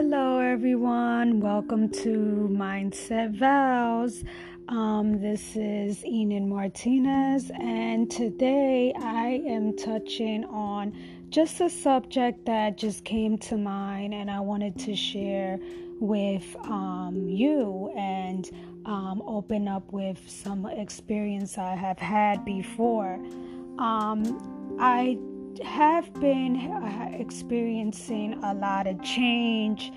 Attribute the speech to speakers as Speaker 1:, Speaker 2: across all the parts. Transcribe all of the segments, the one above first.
Speaker 1: Hello, everyone. Welcome to Mindset Vows. Um, this is Enid Martinez, and today I am touching on just a subject that just came to mind, and I wanted to share with um, you and um, open up with some experience I have had before. Um, I have been uh, experiencing a lot of change.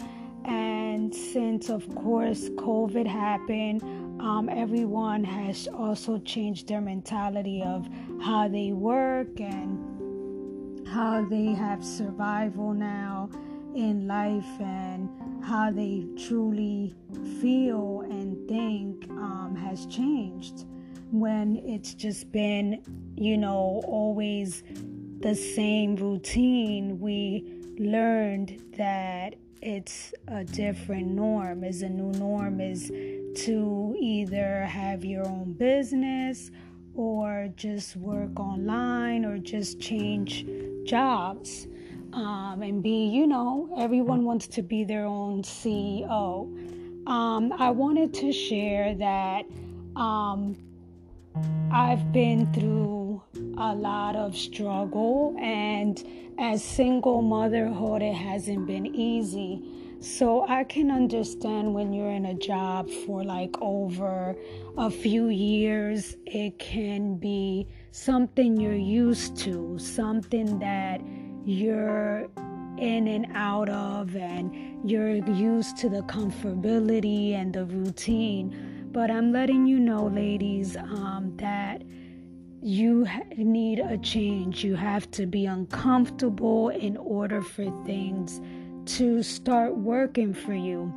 Speaker 1: And since, of course, COVID happened, um, everyone has also changed their mentality of how they work and how they have survival now in life and how they truly feel and think um, has changed when it's just been, you know, always the same routine, we learned that it's a different norm. Is a new norm is to either have your own business or just work online or just change jobs um, and be, you know, everyone wants to be their own CEO. Um, I wanted to share that um, I've been through a lot of struggle, and as single motherhood, it hasn't been easy. So I can understand when you're in a job for like over a few years, it can be something you're used to, something that you're in and out of, and you're used to the comfortability and the routine. But I'm letting you know, ladies, um, that you need a change. You have to be uncomfortable in order for things to start working for you.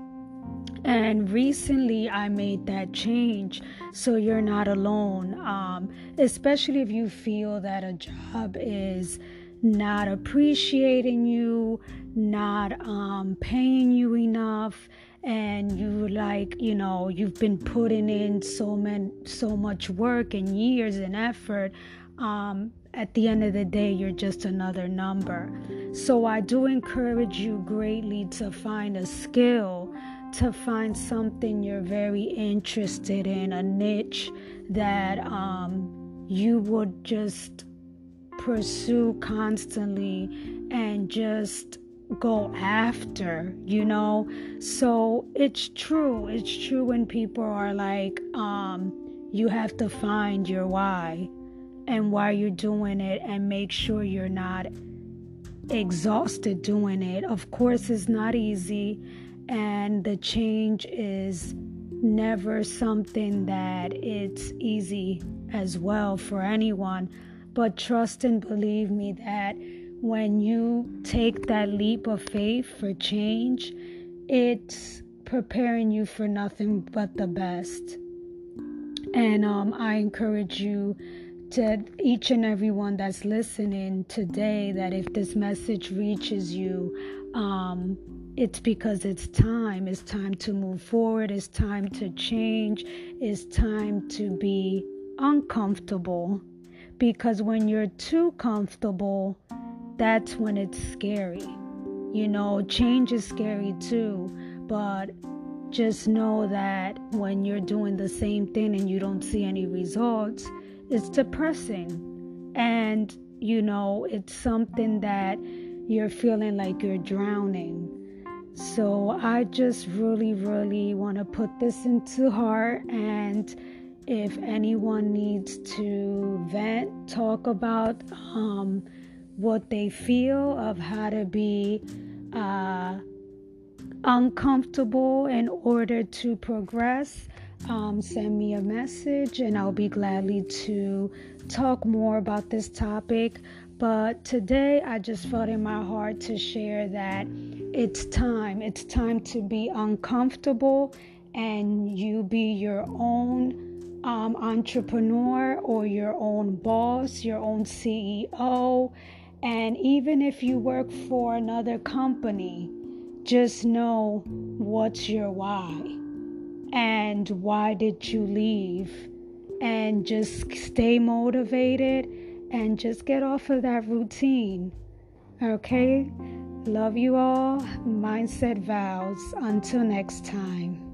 Speaker 1: And recently, I made that change so you're not alone, um, especially if you feel that a job is not appreciating you, not um, paying you enough and you like you know you've been putting in so many so much work and years and effort um, at the end of the day you're just another number. So i do encourage you greatly to find a skill to find something you're very interested in a niche that um, you would just pursue constantly and just go after, you know? So it's true. It's true when people are like, um, you have to find your why and why you're doing it and make sure you're not exhausted doing it. Of course, it's not easy, and the change is never something that it's easy as well for anyone. But trust and believe me that when you take that leap of faith for change, it's preparing you for nothing but the best. And um, I encourage you to each and everyone that's listening today that if this message reaches you, um, it's because it's time. It's time to move forward. It's time to change. It's time to be uncomfortable. Because when you're too comfortable, that's when it's scary. You know, change is scary too, but just know that when you're doing the same thing and you don't see any results, it's depressing. And, you know, it's something that you're feeling like you're drowning. So I just really, really want to put this into heart. And if anyone needs to vent, talk about, um, what they feel of how to be uh, uncomfortable in order to progress, um, send me a message and I'll be gladly to talk more about this topic. But today I just felt in my heart to share that it's time. It's time to be uncomfortable and you be your own um, entrepreneur or your own boss, your own CEO and even if you work for another company, just know what's your why and why did you leave. And just stay motivated and just get off of that routine. Okay? Love you all. Mindset vows. Until next time.